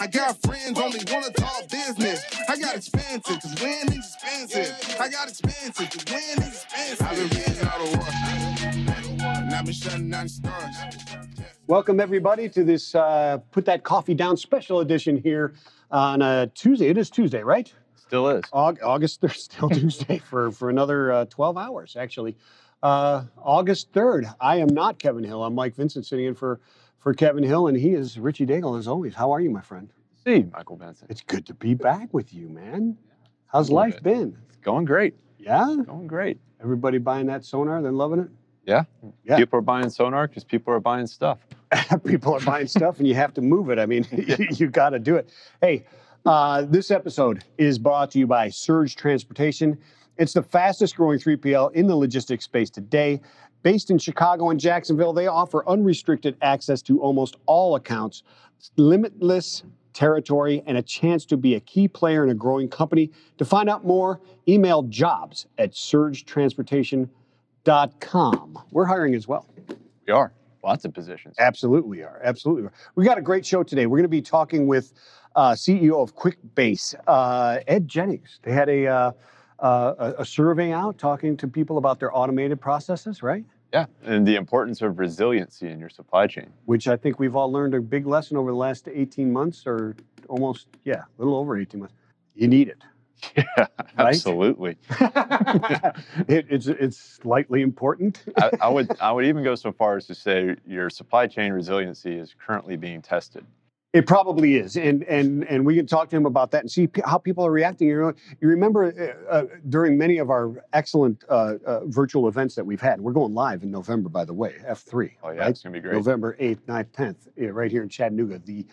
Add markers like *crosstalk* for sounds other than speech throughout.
I got friends only wanna talk business. I got expensive, cause winning's expensive. I got expensive, cause winning's expensive. I've been reading all the war. And I've been shutting down stars. Welcome, everybody, to this uh, Put That Coffee Down special edition here on uh, Tuesday. It is Tuesday, right? Still is. Aug- August 3rd, *laughs* still Tuesday for, for another uh, 12 hours, actually. Uh, August 3rd. I am not Kevin Hill. I'm Mike Vincent sitting in for, for Kevin Hill, and he is Richie Daigle, as always. How are you, my friend? See, Michael Vincent. It's good to be back with you, man. How's life bit. been? It's going great. Yeah? Going great. Everybody buying that sonar? They're loving it? Yeah. Yeah. People are buying sonar because people are buying stuff. *laughs* people are buying stuff and you have to move it. I mean, *laughs* *laughs* you got to do it. Hey, uh, this episode is brought to you by Surge Transportation. It's the fastest growing 3PL in the logistics space today. Based in Chicago and Jacksonville, they offer unrestricted access to almost all accounts, limitless territory, and a chance to be a key player in a growing company. To find out more, email jobs at surgetransportation.com. We're hiring as well. We are. Lots of positions. Absolutely are. Absolutely are. We got a great show today. We're going to be talking with uh, CEO of QuickBase, uh, Ed Jennings. They had a, uh, uh, a a survey out talking to people about their automated processes, right? Yeah. And the importance of resiliency in your supply chain. Which I think we've all learned a big lesson over the last 18 months, or almost, yeah, a little over 18 months. You need it. *laughs* Yeah, absolutely. *laughs* *laughs* it it's it's slightly important. I, I would I would even go so far as to say your supply chain resiliency is currently being tested. It probably is, and and and we can talk to him about that and see p- how people are reacting. You know, you remember uh, uh, during many of our excellent uh, uh, virtual events that we've had. We're going live in November, by the way, F three. Oh yeah, right? it's gonna be great. November eighth, 9th, tenth, right here in Chattanooga, the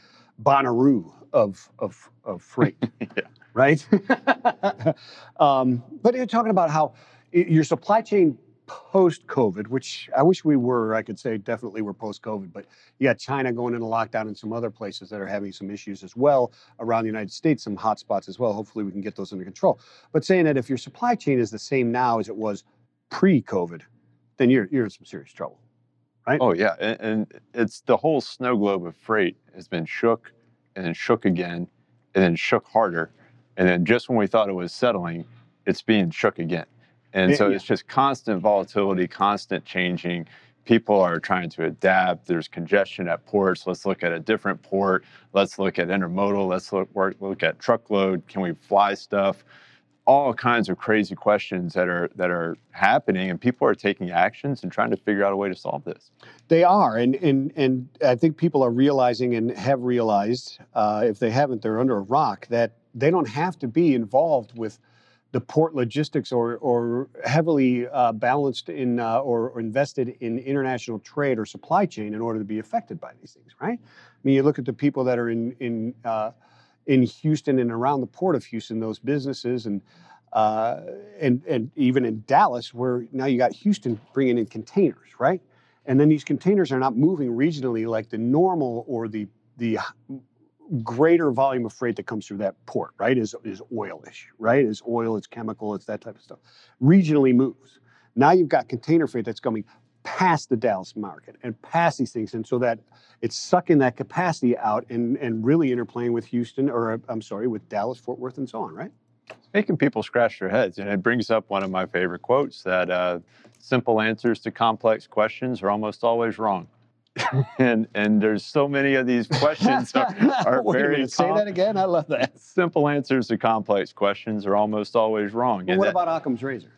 Bonnaroo of of of freight. *laughs* Yeah. Right. *laughs* um, but you're talking about how your supply chain post COVID, which I wish we were, I could say definitely we're post COVID, but you got China going into lockdown and some other places that are having some issues as well around the United States, some hot spots as well. Hopefully we can get those under control. But saying that if your supply chain is the same now as it was pre-COVID, then you're you're in some serious trouble. Right? Oh yeah, and, and it's the whole snow globe of freight has been shook and then shook again and then shook harder. And then just when we thought it was settling, it's being shook again. And so yeah. it's just constant volatility, constant changing. People are trying to adapt. There's congestion at ports. Let's look at a different port. Let's look at intermodal. Let's look, work, look at truckload. Can we fly stuff? All kinds of crazy questions that are that are happening, and people are taking actions and trying to figure out a way to solve this. They are, and and and I think people are realizing and have realized, uh, if they haven't, they're under a rock that they don't have to be involved with the port logistics or or heavily uh, balanced in uh, or, or invested in international trade or supply chain in order to be affected by these things, right? I mean, you look at the people that are in in uh, in Houston and around the port of Houston, those businesses and. Uh, and and even in Dallas, where now you got Houston bringing in containers, right? and then these containers are not moving regionally like the normal or the the greater volume of freight that comes through that port right is is oilish right is oil it's chemical it's that type of stuff regionally moves now you've got container freight that's coming past the Dallas market and past these things and so that it's sucking that capacity out and and really interplaying with Houston or I'm sorry with Dallas Fort Worth and so on right making people scratch their heads. And it brings up one of my favorite quotes that uh, simple answers to complex questions are almost always wrong. *laughs* and and there's so many of these questions are, *laughs* are Wait a very minute, say that again I love that simple answers to complex questions are almost always wrong. well, what that- about Occam's razor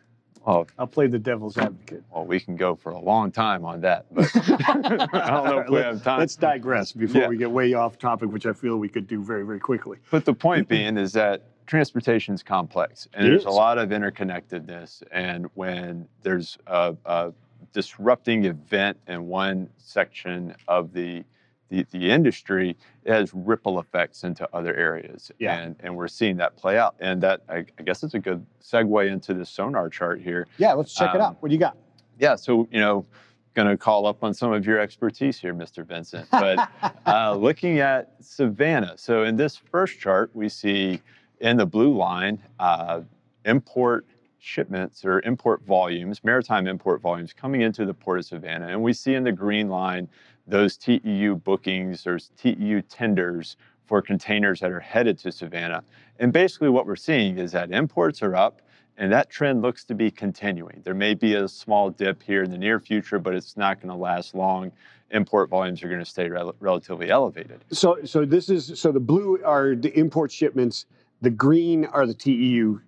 oh, I'll play the devil's advocate well, we can go for a long time on that, but *laughs* I don't know if we Let- have time. Let's digress before Yeah. we get way off topic, which I feel we could do very, very quickly. But the point being is that transportation is complex and It there's is. a lot of interconnectedness. And when there's a, a disrupting event in one section of the, the, the industry, it has ripple effects into other areas. Yeah. And, and we're seeing that play out. And that, I, I guess, it's a good segue into the sonar chart here. Yeah, let's check it Um, out. What do you got? Yeah. So, you know, going to call up on some of your expertise here, Mr. Vincent. *laughs* But uh, looking at Savannah. So in this first chart, we see in the blue line uh, import shipments or import volumes, maritime import volumes coming into the port of Savannah. And we see in the green line those TEU bookings, there's TEU tenders for containers that are headed to Savannah. And basically, what we're seeing is that imports are up, and that trend looks to be continuing. There may be a small dip here in the near future, but it's not going to last long. Import volumes are going to stay rel- relatively elevated. So, so this is so the blue are the import shipments, the green are the TEU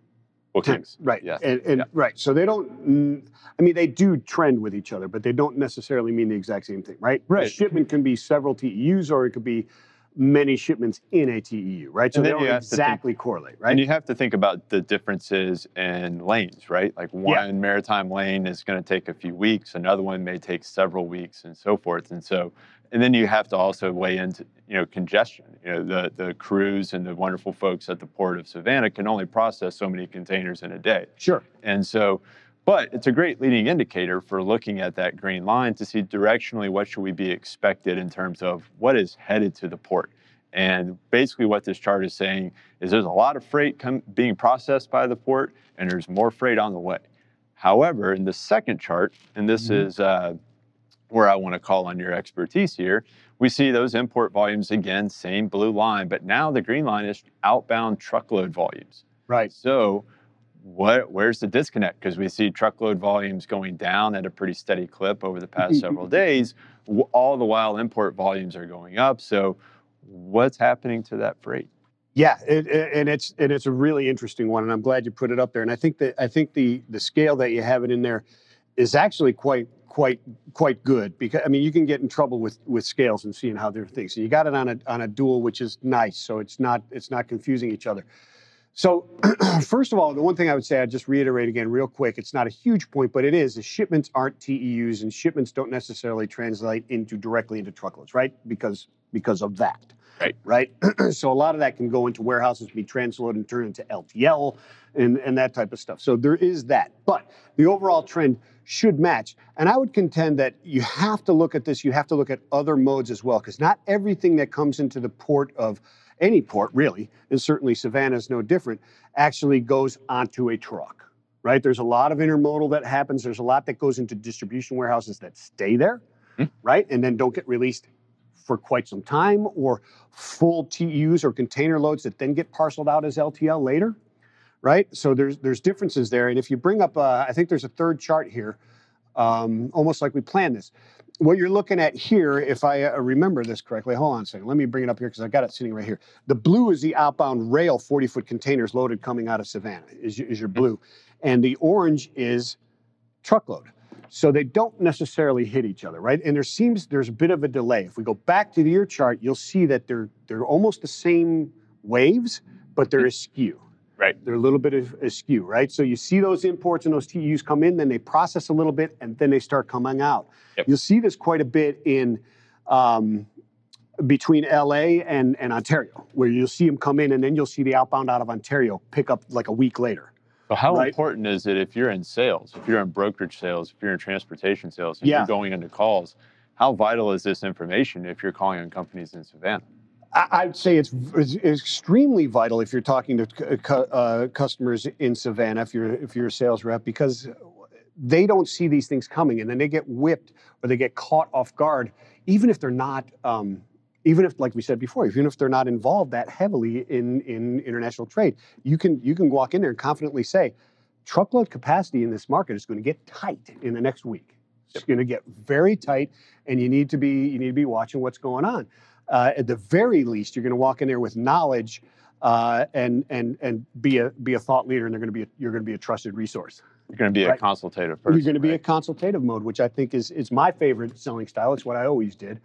Bookings. Right. Yes. And, and Yeah. right. So they don't. I mean, they do trend with each other, but they don't necessarily mean the exact same thing, right? A Right. shipment can be several TEUs, or it could be many shipments in a TEU, right? So they don't to think- exactly correlate, right? And you have to think about the differences in lanes, right? Like one Yeah. maritime lane is going to take a few weeks, another one may take several weeks, and so forth. And so, and then you have to also weigh into, you know, congestion. You know, the the crews and the wonderful folks at the port of Savannah can only process so many containers in a day. sure. And so, but it's a great leading indicator for looking at that green line to see directionally what should we be expected in terms of what is headed to the port. And basically, what this chart is saying is there's a lot of freight com- being processed by the port, and there's more freight on the way. However, in the second chart, and this Mhm. is uh, where I want to call on your expertise here, we see those import volumes again, same blue line, but now the green line is outbound truckload volumes. Right. So, what where's the disconnect? Because we see truckload volumes going down at a pretty steady clip over the past *laughs* several days, all the while import volumes are going up. So, what's happening to that freight? Yeah, it, it- and it's and it's a really interesting one, and I'm glad you put it up there. And I think that I think the the scale that you have it in there is actually quite quite quite good because I mean you can get in trouble with with scales and seeing how they're things. So you got it on a on a dual, which is nice. So it's not it's not confusing each other. So *clears throat* first of all, the one thing I would say, I'd just reiterate again real quick. It's not a huge point, but it is. Is shipments aren't TEUs, and shipments don't necessarily translate into directly into truckloads, right? Because because of that Right. right? *clears throat* so a lot of that can go into warehouses, be transloaded and turned into LTL and, and that type of stuff. So there is that. But the overall trend should match. And I would contend that you have to look at this, you have to look at other modes as well, because not everything that comes into the port of any port, really, and certainly Savannah is no different, actually goes onto a truck. Right? There's a lot of intermodal that happens. There's a lot that goes into distribution warehouses that stay there, Hmm. right? And then don't get released for quite some time, or full TEUs or container loads that then get parceled out as LTL later, right? So there's there's differences there. And if you bring up, uh, I think there's a third chart here, um, almost like we planned this. What you're looking at here, if I uh, remember this correctly, hold on a second. Let me bring it up here because I got it sitting right here. The blue is the outbound rail 40 foot containers loaded coming out of Savannah, is, is your blue. And the orange is truckload. So they don't necessarily hit each other, right? And there seems there's a bit of a delay. If we go back to the year chart, you'll see that they're they're almost the same waves, but they're askew. Right. They're a little bit of askew, right? So you see those imports and those TEUs come in, then they process a little bit, and then they start coming out. Yep. You'll see this quite a bit in um, between LA and, and Ontario, where you'll see them come in, and then you'll see the outbound out of Ontario pick up like a week later. So, how Right. important is it if you're in sales, if you're in brokerage sales, if you're in transportation sales, if Yeah. you're going into calls? How vital is this information if you're calling on companies in Savannah? I'd say it's, it's extremely vital if you're talking to cu- uh, customers in Savannah, if you're if you're a sales rep, because they don't see these things coming, and then they get whipped or they get caught off guard, even if they're not. Um, even if, like we said before, even if they're not involved that heavily in in international trade, you can you can walk in there and confidently say, truckload capacity in this market is going to get tight in the next week. It's going to get very tight, and you need to be you need to be watching what's going on uh, at the very least, you're going to walk in there with knowledge uh, and and and be a be a thought leader, and they're going to be a, you're going to be a trusted resource. You're going to be a consultative person. you're going to be a consultative mode, which I think is is my favorite selling style. It's what I always did,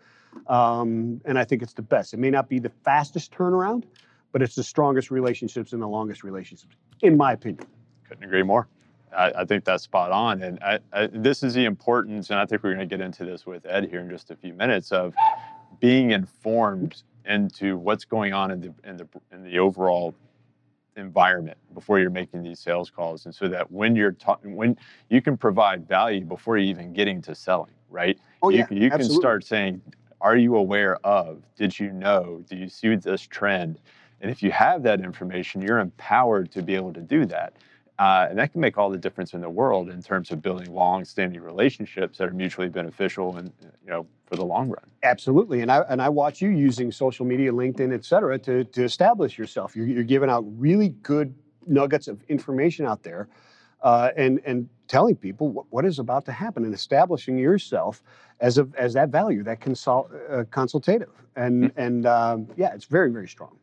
um, and I think it's the best. It may not be the fastest turnaround, but it's the strongest relationships and the longest relationships, in my opinion. Couldn't agree more. I, I think that's spot on. And I, I, this is the importance, and I think we're going to get into this with Ed here in just a few minutes, of being informed into what's going on in the, in the, in the overall environment before you're making these sales calls. And so that when you're talking, when you can provide value before you're even getting to selling, right? Oh you, yeah, can- you can absolutely. start saying, are you aware of? Did you know? Do you see this trend? And if you have that information, you're empowered to be able to do that. Uh, and that can make all the difference in the world in terms of building long-standing relationships that are mutually beneficial and you know for the long run. Absolutely, and I and I watch you using social media, LinkedIn, et cetera, to to establish yourself. You're, you're giving out really good nuggets of information out there, uh, and and telling people what, what is about to happen and establishing yourself as a as that value, that consult, uh, consultative, and mm-hmm. and um, yeah, it's very very strong,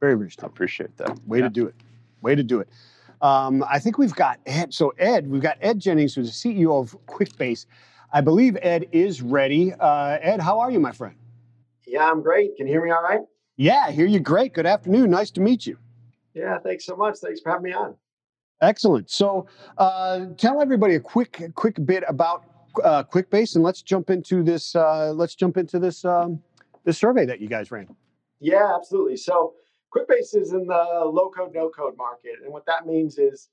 very very strong. I appreciate that. Way yeah. to do it. Way to do it. Um, I think we've got Ed. So Ed, we've got Ed Jennings, who's the CEO of QuickBase. I believe Ed is ready. Uh, Ed, how are you, my friend? Yeah, I'm great. Can you hear me all right? Yeah, I hear you great. Good afternoon. Nice to meet you. Yeah, thanks so much. Thanks for having me on. Excellent. So, uh, tell everybody a quick, quick bit about uh, QuickBase, and let's jump into this. Uh, let's jump into this um, this survey that you guys ran. Yeah, absolutely. So, QuickBase is in the low code, no code market. And what that means is,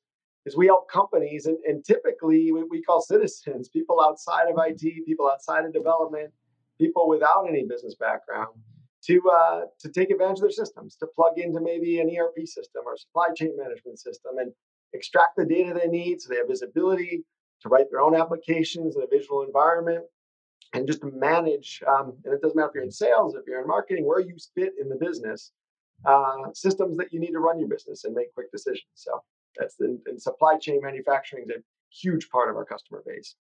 is we help companies and, and typically we, we call citizens, people outside of IT, people outside of development, people without any business background to uh, to take advantage of their systems, to plug into maybe an ERP system or supply chain management system and extract the data they need so they have visibility to write their own applications in a visual environment and just to manage um, and it doesn't matter if you're in sales if you're in marketing where you fit in the business uh, systems that you need to run your business and make quick decisions. So that's in, in supply chain manufacturing is a huge part of our customer base.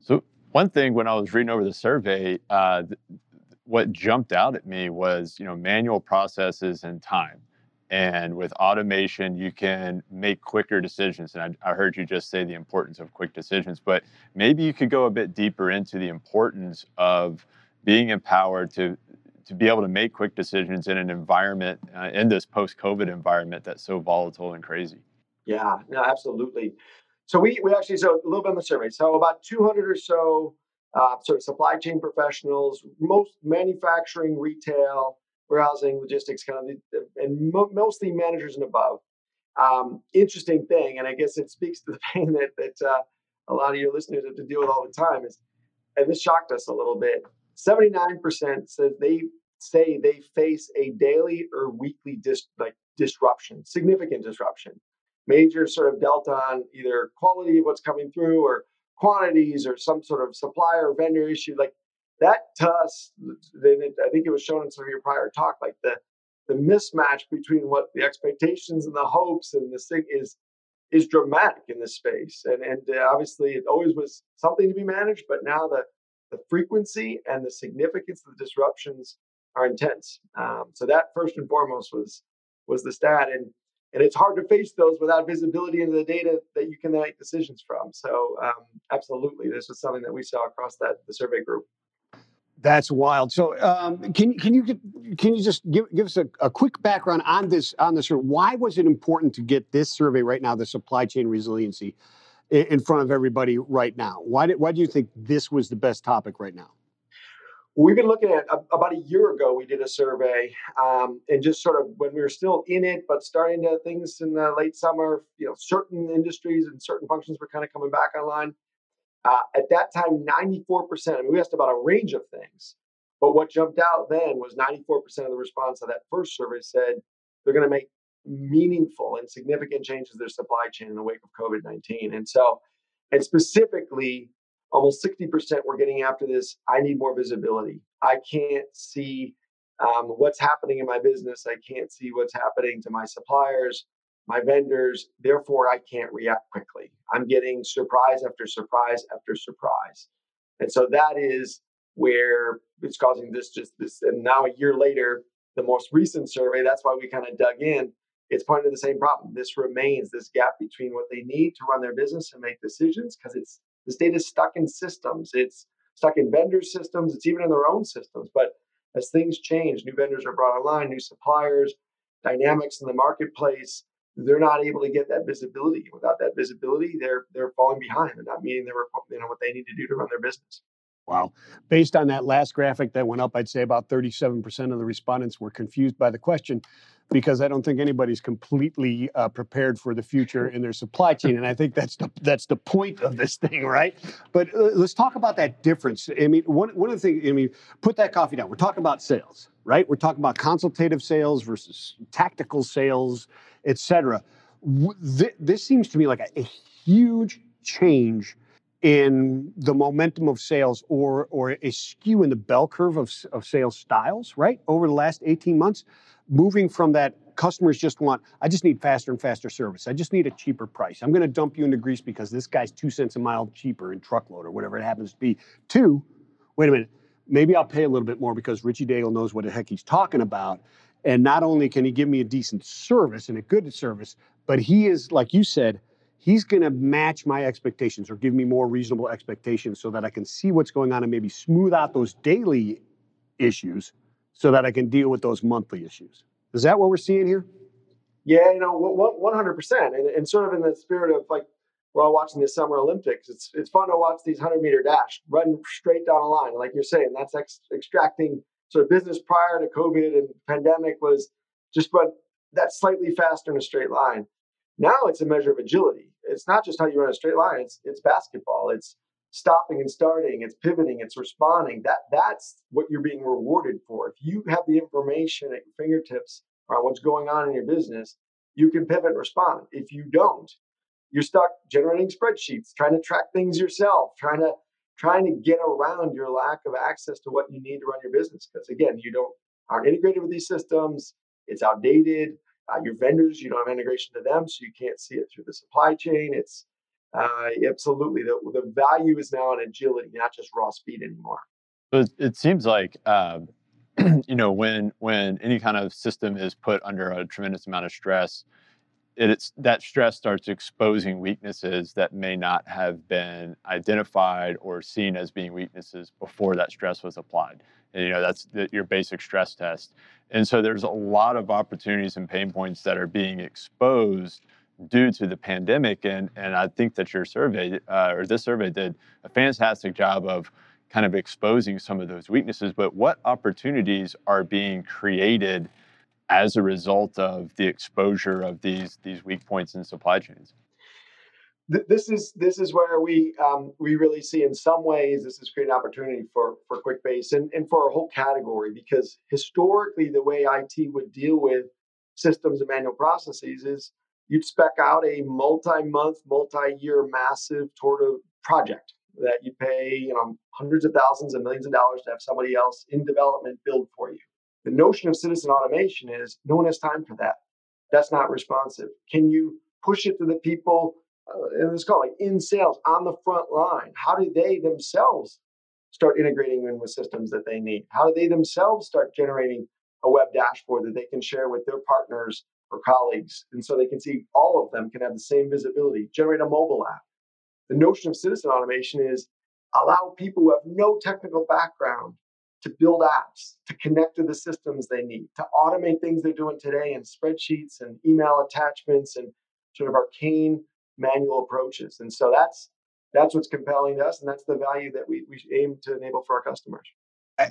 So one thing when I was reading over the survey, uh, what jumped out at me was you know manual processes and time. And with automation, you can make quicker decisions. And I, I, heard you just say the importance of quick decisions, but maybe you could go a bit deeper into the importance of being empowered to to be able to make quick decisions in an environment uh, in this post-COVID environment that's so volatile and crazy. Yeah, no, absolutely. So we we actually so a little bit on the survey. So about 200 or so uh, sort of supply chain professionals, most manufacturing, retail, warehousing, logistics, kind of, and mo- mostly managers and above. Um, interesting thing, and I guess it speaks to the *laughs* pain that that uh, a lot of your listeners have to deal with all the time is, and this shocked us a little bit. 79% says they say they face a daily or weekly dis- like disruption, significant disruption, major sort of delta on either quality of what's coming through or quantities or some sort of supplier or vendor issue. Like that to us, I think it was shown in some of your prior talk, like the the mismatch between what the expectations and the hopes and the thing is is dramatic in this space. And and uh, obviously it always was something to be managed, but now the the frequency and the significance of the disruptions are intense. Um, so that first and foremost was was the stat, and and it's hard to face those without visibility into the data that you can make decisions from. So um, absolutely, this was something that we saw across that the survey group. That's wild. So, um, can can you can you just give give us a, a, quick background on this on this? Why was it important to get this survey right now, the supply chain resiliency, in front of everybody right now? Why did why do you think this was the best topic right now? We've been looking at about a year ago. We did a survey, um, and just sort of when we were still in it, but starting to things in the late summer. You know, certain industries and certain functions were kind of coming back online. Uh, at that time, 94%. I mean, we asked about a range of things, but what jumped out then was 94% of the response to that first survey said they're going to make meaningful and significant changes to their supply chain in the wake of COVID 19. And so, and specifically, almost 60% were getting after this. I need more visibility. I can't see um, what's happening in my business. I can't see what's happening to my suppliers, my vendors. Therefore, I can't react quickly. I'm getting surprise after surprise after surprise. And so that is where it's causing this just this. And now, a year later, the most recent survey, that's why we kind of dug in it's pointing to the same problem. This remains this gap between what they need to run their business and make decisions because it's this data is stuck in systems. It's stuck in vendor systems. It's even in their own systems. But as things change, new vendors are brought online, new suppliers, dynamics in the marketplace. They're not able to get that visibility. Without that visibility, they're they're falling behind. They're not meeting their you know what they need to do to run their business. Wow. Based on that last graphic that went up, I'd say about 37% of the respondents were confused by the question because I don't think anybody's completely uh, prepared for the future in their supply *laughs* chain. And I think that's the, that's the point of this thing, right? But uh, let's talk about that difference. I mean, one, one of the things, I mean, put that coffee down. We're talking about sales, right? We're talking about consultative sales versus tactical sales, et cetera this seems to me like a, a huge change in the momentum of sales or or a skew in the bell curve of, of sales styles, right? Over the last 18 months, moving from that customers just want, I just need faster and faster service. I just need a cheaper price. I'm going to dump you into Greece because this guy's two cents a mile cheaper in truckload or whatever it happens to be. Two, wait a minute, maybe I'll pay a little bit more because Richie Daigle knows what the heck he's talking about. And not only can he give me a decent service and a good service, but he is, like you said, he's going to match my expectations or give me more reasonable expectations so that I can see what's going on and maybe smooth out those daily issues so that I can deal with those monthly issues. Is that what we're seeing here? Yeah, you know, one hundred percent, and sort of in the spirit of like we're all watching the Summer Olympics. It's it's fun to watch these hundred meter dash run straight down a line, like you're saying. That's ex- extracting sort of business prior to COVID and pandemic was just run that slightly faster in a straight line. Now it's a measure of agility. It's not just how you run a straight line. It's it's basketball. It's stopping and starting. It's pivoting. It's responding. That that's what you're being rewarded for. If you have the information at your fingertips around what's going on in your business, you can pivot and respond. If you don't, you're stuck generating spreadsheets, trying to track things yourself, trying to trying to get around your lack of access to what you need to run your business. Because again, you don't aren't integrated with these systems. It's outdated. Uh, your vendors, you don't have integration to them, so you can't see it through the supply chain. It's uh, absolutely the, the value is now in agility, not just raw speed anymore. But it seems like uh, *clears throat* you know when when any kind of system is put under a tremendous amount of stress, it's that stress starts exposing weaknesses that may not have been identified or seen as being weaknesses before that stress was applied. And, you know that's the, your basic stress test and so there's a lot of opportunities and pain points that are being exposed due to the pandemic. And, and I think that your survey uh, or this survey did a fantastic job of kind of exposing some of those weaknesses. But what opportunities are being created as a result of the exposure of these, these weak points in supply chains? this is this is where we um, we really see in some ways this is creating opportunity for for QuickBase and, and for our whole category because historically the way IT would deal with systems and manual processes is you'd spec out a multi-month, multi-year massive sort of project that you pay you know hundreds of thousands and millions of dollars to have somebody else in development build for you. The notion of citizen automation is no one has time for that. That's not responsive. Can you push it to the people uh, and it's called like in sales on the front line. How do they themselves start integrating in with systems that they need? How do they themselves start generating a web dashboard that they can share with their partners or colleagues? And so they can see all of them can have the same visibility, generate a mobile app. The notion of citizen automation is allow people who have no technical background to build apps, to connect to the systems they need, to automate things they're doing today in spreadsheets and email attachments and sort of arcane manual approaches. And so that's that's what's compelling to us, and that's the value that we, we aim to enable for our customers.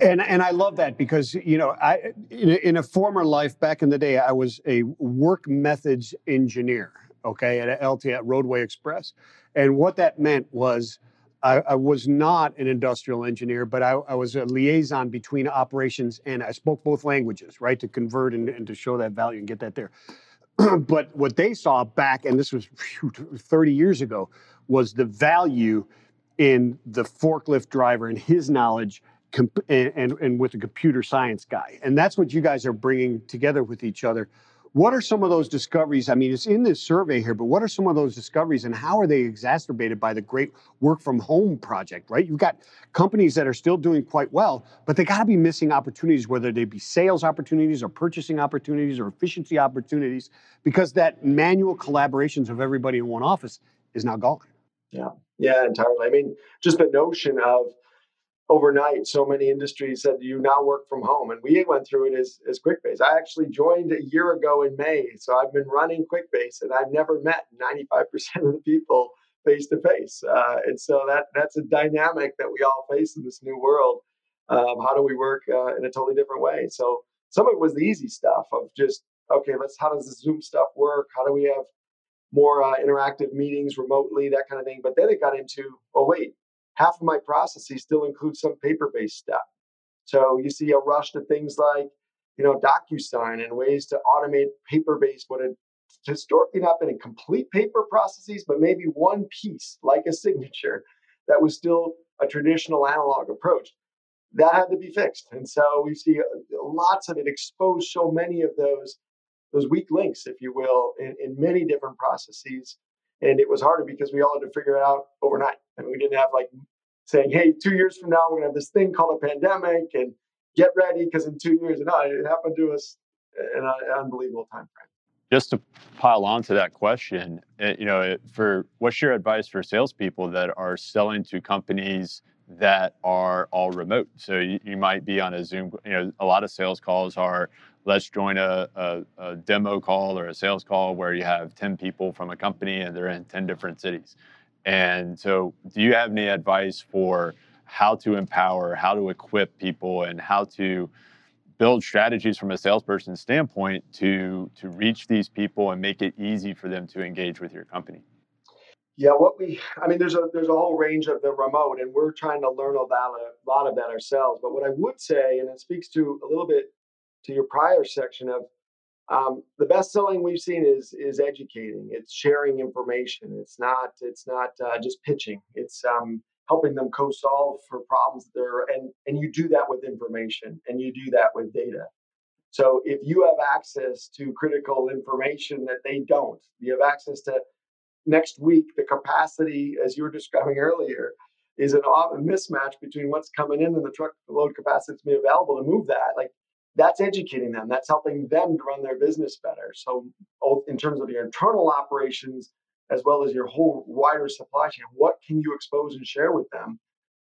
And and I love that because you know I in a, in a former life back in the day I was a work methods engineer, okay, at LT at Roadway Express, and what that meant was. I, I was not an industrial engineer, but I, I, was a liaison between operations and I spoke both languages, right, to convert and, and to show that value and get that there. *clears throat* but what they saw back, and this was 30 years ago, was the value in the forklift driver and his knowledge comp- and, and, and with the computer science guy. And that's what you guys are bringing together with each other what are some of those discoveries? I mean, it's in this survey here, but what are some of those discoveries and how are they exacerbated by the great work from home project, right? You've got companies that are still doing quite well, but they got to be missing opportunities, whether they be sales opportunities or purchasing opportunities or efficiency opportunities, because that manual collaborations of everybody in one office is now gone. Yeah, yeah, entirely. I mean, just the notion of overnight so many industries said you now work from home? And we went through it as, as quickbase. I actually joined a year ago in may so i've been running quickbase and i've never met 95% of the people face to face and so that that's a dynamic that we all face in this new world um, how do we work uh, in a totally different way. So some of it was the easy stuff of just okay let's how does the zoom stuff work? How do we have more uh, interactive meetings remotely? That kind of thing. But then it got into oh wait half of my processes still include some paper-based stuff. So you see a rush to things like, you know, DocuSign and ways to automate paper-based what had historically not been a complete paper processes, but maybe one piece, like a signature, that was still a traditional analog approach. That had to be fixed. And so we see uh, lots of it expose so many of those those weak links, if you will, in, in many different processes. And it was harder because we all had to figure it out overnight. And we didn't have like saying, hey, two years from now, we're going to have this thing called a pandemic and get ready because in two years, no, it happened to us in an unbelievable time frame. Just to pile on to that question, eh, you know, for what's your advice for salespeople that are selling to companies that are all remote? So you, you might be on a Zoom. You know, a lot of sales calls are let's join a, a, a, demo call or a sales call where you have 10 people from a company and they're in 10 different cities. And so, do you have any advice for how to empower, how to equip people, and how to build strategies from a salesperson standpoint to to reach these people and make it easy for them to engage with your company? Yeah, what we, I mean, there's a there's a whole range of the remote, and we're trying to learn about a lot of that ourselves. But what I would say, and it speaks to a little bit to your prior section of um, the best selling we've seen is is educating. It's sharing information. It's not it's not uh, just pitching. It's um, helping them co-solve for problems that and and you do that with information and you do that with data. So if you have access to critical information that they don't, you have access to next week the capacity as you were describing earlier is an often mismatch between what's coming in and the truck load capacity that's be available to move that. Like that's educating them. That's helping them to run their business better. So, both in terms of your internal operations as well as your whole wider supply chain, what can you expose and share with them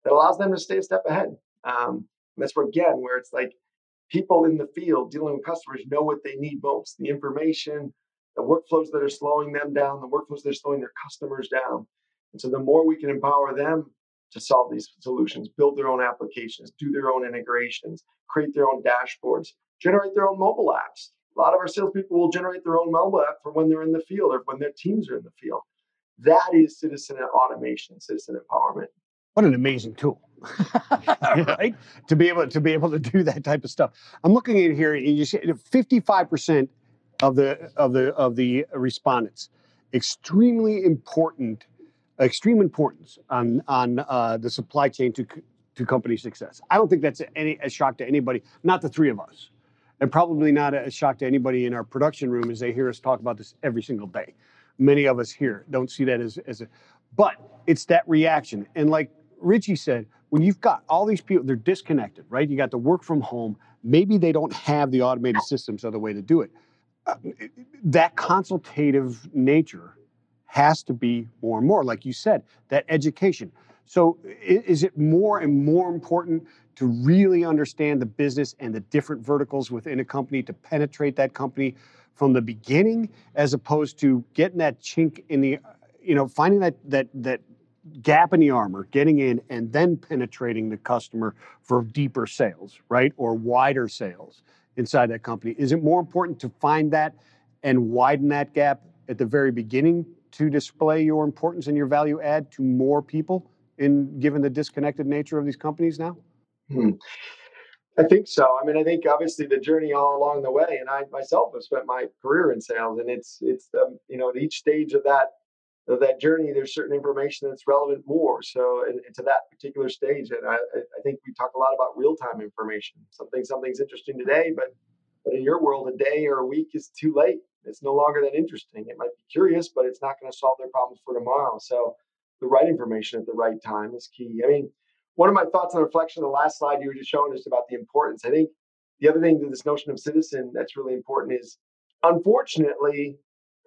that allows them to stay a step ahead? Um, that's where again, where it's like people in the field dealing with customers know what they need most: the information, the workflows that are slowing them down, the workflows that are slowing their customers down. And so, the more we can empower them to solve these solutions, build their own applications, do their own integrations, create their own dashboards, generate their own mobile apps. A lot of our salespeople will generate their own mobile app for when they're in the field or when their teams are in the field. That is citizen automation, citizen empowerment. What an amazing tool, *laughs* right? To be able to be able to do that type of stuff. I'm looking at here, and you see 55 percent of the of the of the respondents extremely important extreme importance on on uh, the supply chain to to company success. I don't think that's any a shock to anybody, not the three of us, and probably not a shock to anybody in our production room as they hear us talk about this every single day. Many of us here don't see that as as a, but it's that reaction. And like Richie said, when you've got all these people, they're disconnected, right? You got the work from home. Maybe they don't have the automated systems or the way to do it. Uh, that consultative nature has to be more and more, like you said, that education. So, is it more and more important to really understand the business and the different verticals within a company to penetrate that company from the beginning, as opposed to getting that chink in the, you know, finding that that that gap in the armor, getting in, and then penetrating the customer for deeper sales, right, or wider sales inside that company? Is it more important to find that and widen that gap at the very beginning to display your importance and your value add to more people in given the disconnected nature of these companies now? Hmm. I think so. I mean, I think obviously the journey all along the way, and I myself have spent my career in sales, and it's it's um, you know at each stage of that of that journey, there's certain information that's relevant more. So, and, and to that particular stage, and I I think we talk a lot about real time information. Something something's interesting today, but but in your world, a day or a week is too late. It's no longer that interesting. It might be curious, but it's not going to solve their problems for tomorrow. So the right information at the right time is key. I mean, one of my thoughts on reflection, the last slide you were just showing us about the importance. I think the other thing to this notion of citizen that's really important is unfortunately,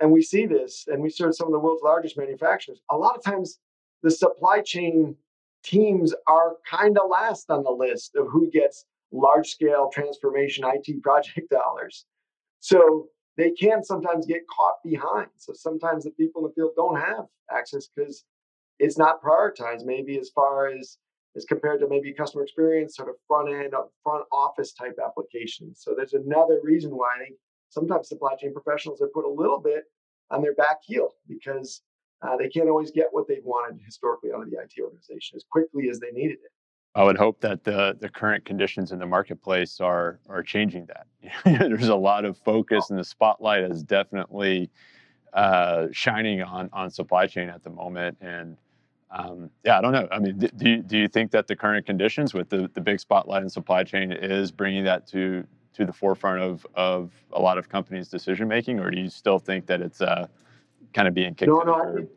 and we see this, and we serve some of the world's largest manufacturers, a lot of times the supply chain teams are kind of last on the list of who gets large scale transformation IT *laughs* project dollars. So they can sometimes get caught behind. So sometimes the people in the field don't have access because it's not prioritized, maybe as far as as compared to maybe customer experience, sort of front end, front office type applications. So there's another reason why I think sometimes supply chain professionals are put a little bit on their back heel because uh, they can't always get what they've wanted historically out of the IT organization as quickly as they needed it. I would hope that the the current conditions in the marketplace are are changing that. *laughs* There's a lot of focus, and the spotlight is definitely uh, shining on on supply chain at the moment. And um, yeah, I don't know. I mean, do you, do you think that the current conditions with the the big spotlight in supply chain is bringing that to to the forefront of of a lot of companies' decision making, or do you still think that it's uh, kind of being kicked? No, no.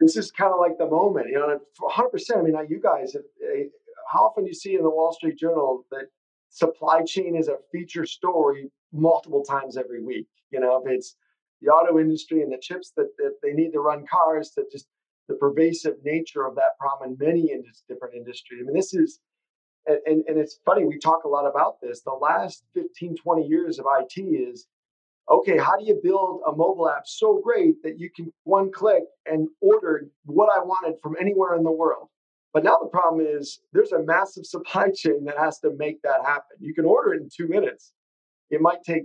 This is kind of like the moment, you know. 100. percent I mean, you guys have eh, how often do you see in the Wall Street Journal that supply chain is a feature story multiple times every week? You know, if it's the auto industry and the chips that, that they need to run cars, to just the pervasive nature of that problem in many in different industries. I mean, this is, and, and, and it's funny, we talk a lot about this. The last 15, 20 years of IT is okay, how do you build a mobile app so great that you can one click and order what I wanted from anywhere in the world? But now the problem is there's a massive supply *laughs* chain that has to make that happen. You can order it in two minutes. It might take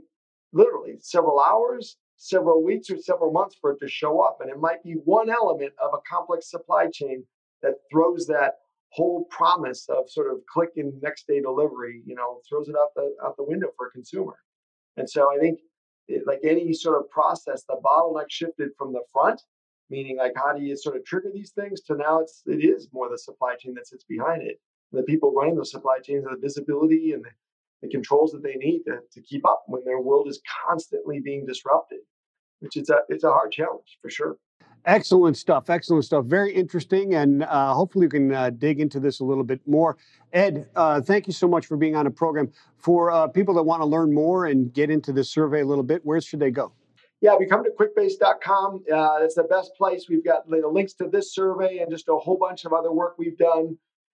literally several hours, several weeks, or several months for it to show up. And it might be one element of a complex supply chain that throws that whole promise of sort of click and next day delivery, you know, throws it out the out the window for a consumer. And so I think it, like any sort of process, the bottleneck shifted from the front meaning like how do you sort of trigger these things to now it's it is more the supply chain that sits behind it the people running those supply chains the visibility and the, the controls that they need to, to keep up when their world is constantly being disrupted which is a it's a hard challenge for sure Excellent stuff. Excellent stuff. Very interesting. And uh, hopefully, we can uh, dig into this a little bit more. Ed, uh, thank you so much for being on the program. For uh, people that want to learn more and get into this survey a little bit, where should they go? Yeah, we come to quickbase.com. Uh, it's the best place. We've got you know, links to this survey and just a whole bunch of other work we've done,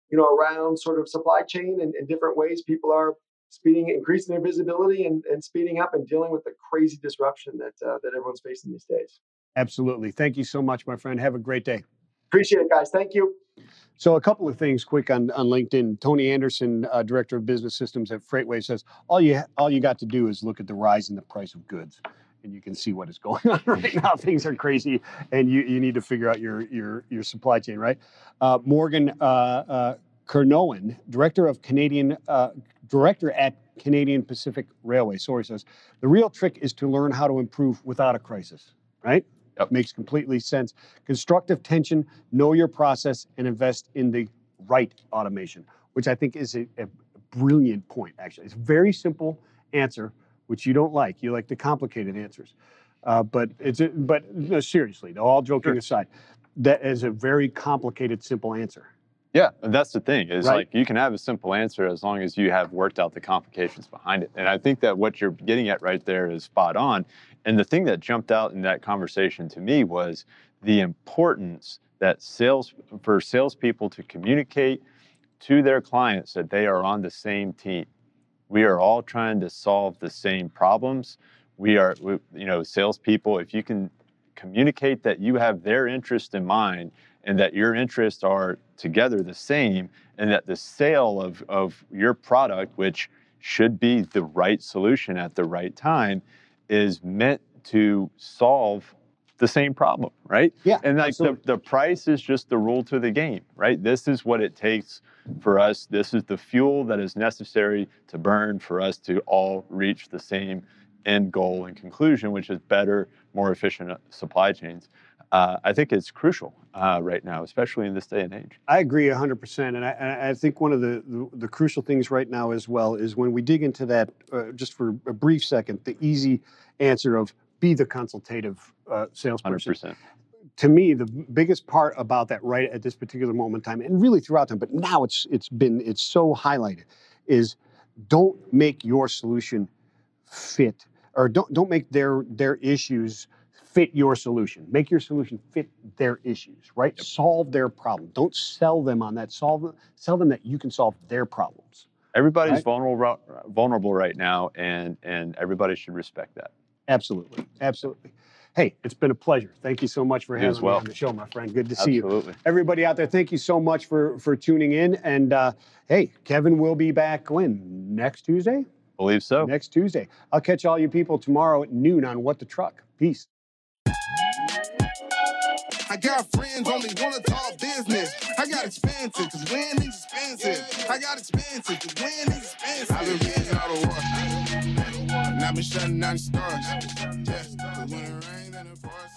you know, around sort of supply chain and, and different ways people are speeding, increasing their visibility and, and speeding up and dealing with the crazy disruption that uh, that everyone's facing these days. Absolutely. Thank you so much, my friend. Have a great day. Appreciate it, guys. Thank you. So, a couple of things quick on, on LinkedIn. Tony Anderson, uh, director of business systems at Freightway, says all you all you got to do is look at the rise in the price of goods and you can see what is going *laughs* on right now. Things are crazy, and you, you need to figure out your your your supply chain, right? Uh, Morgan uh, uh, Kernowen, director of Canadian uh, director at Canadian Pacific Railway. Sorry, says the real trick is to learn how to improve without a crisis, right? Yep. Makes completely sense. Constructive tension, know your process, and invest in the right automation, which I think is a, a brilliant point. Actually, it's a very simple answer which you don't like. You like the complicated answers. Uh, but it's but no, seriously, all joking sure. aside, that is a very complicated, simple answer. Yeah, and that's the thing is right? like you can have a simple answer as long as you have worked out the complications behind it. And I think that what you're getting at right there is spot on. And the thing that jumped out in that conversation to me was the importance that sales for salespeople to communicate to their clients that they are on the same team we are all trying to solve the same problems. We are, we, you know, salespeople. If you can communicate that you have their interest in mind and that your interests are together the same, and that the sale of, of your product, which should be the right solution at the right time, is meant to solve the same problem, right? Yeah. And like the, the price is just the rule to the game, right? This is what it takes for us. This is the fuel that is necessary to burn for us to all reach the same end goal and conclusion, which is better, more efficient uh, supply chains. Uh, I think it's crucial uh, right now, especially in this day and age. I agree 100%. And I, I think one of the, the, the, crucial things right now as well is when we dig into that, uh, just for a brief second, the easy answer of be the consultative uh, salesperson. 100%. To me, the biggest part about that right at this particular moment in time, and really throughout time, but now it's it's been it's so highlighted, is don't make your solution fit or don't don't make their their issues fit your solution. Make your solution fit their issues, right? Yep. Solve their problem. Don't sell them on that. Solve sell them that you can solve their problems. Everybody's right? vulnerable vulnerable right now, and and everybody should respect that. Absolutely, absolutely. Hey, it's been a pleasure. Thank you so much for having well. me on the show, my friend. Good to see you. Everybody out there, thank you so much for for tuning in. And uh, hey, Kevin will be back when next Tuesday. Believe so. Next Tuesday. I'll catch all you people tomorrow at noon on What the Truck. Peace. I got friends only wanna talk business. I got expensive, cause winning's expensive. I got expensive, cause winning's expensive. I've been reading all the war. I've been shutting down the stars. Yeah.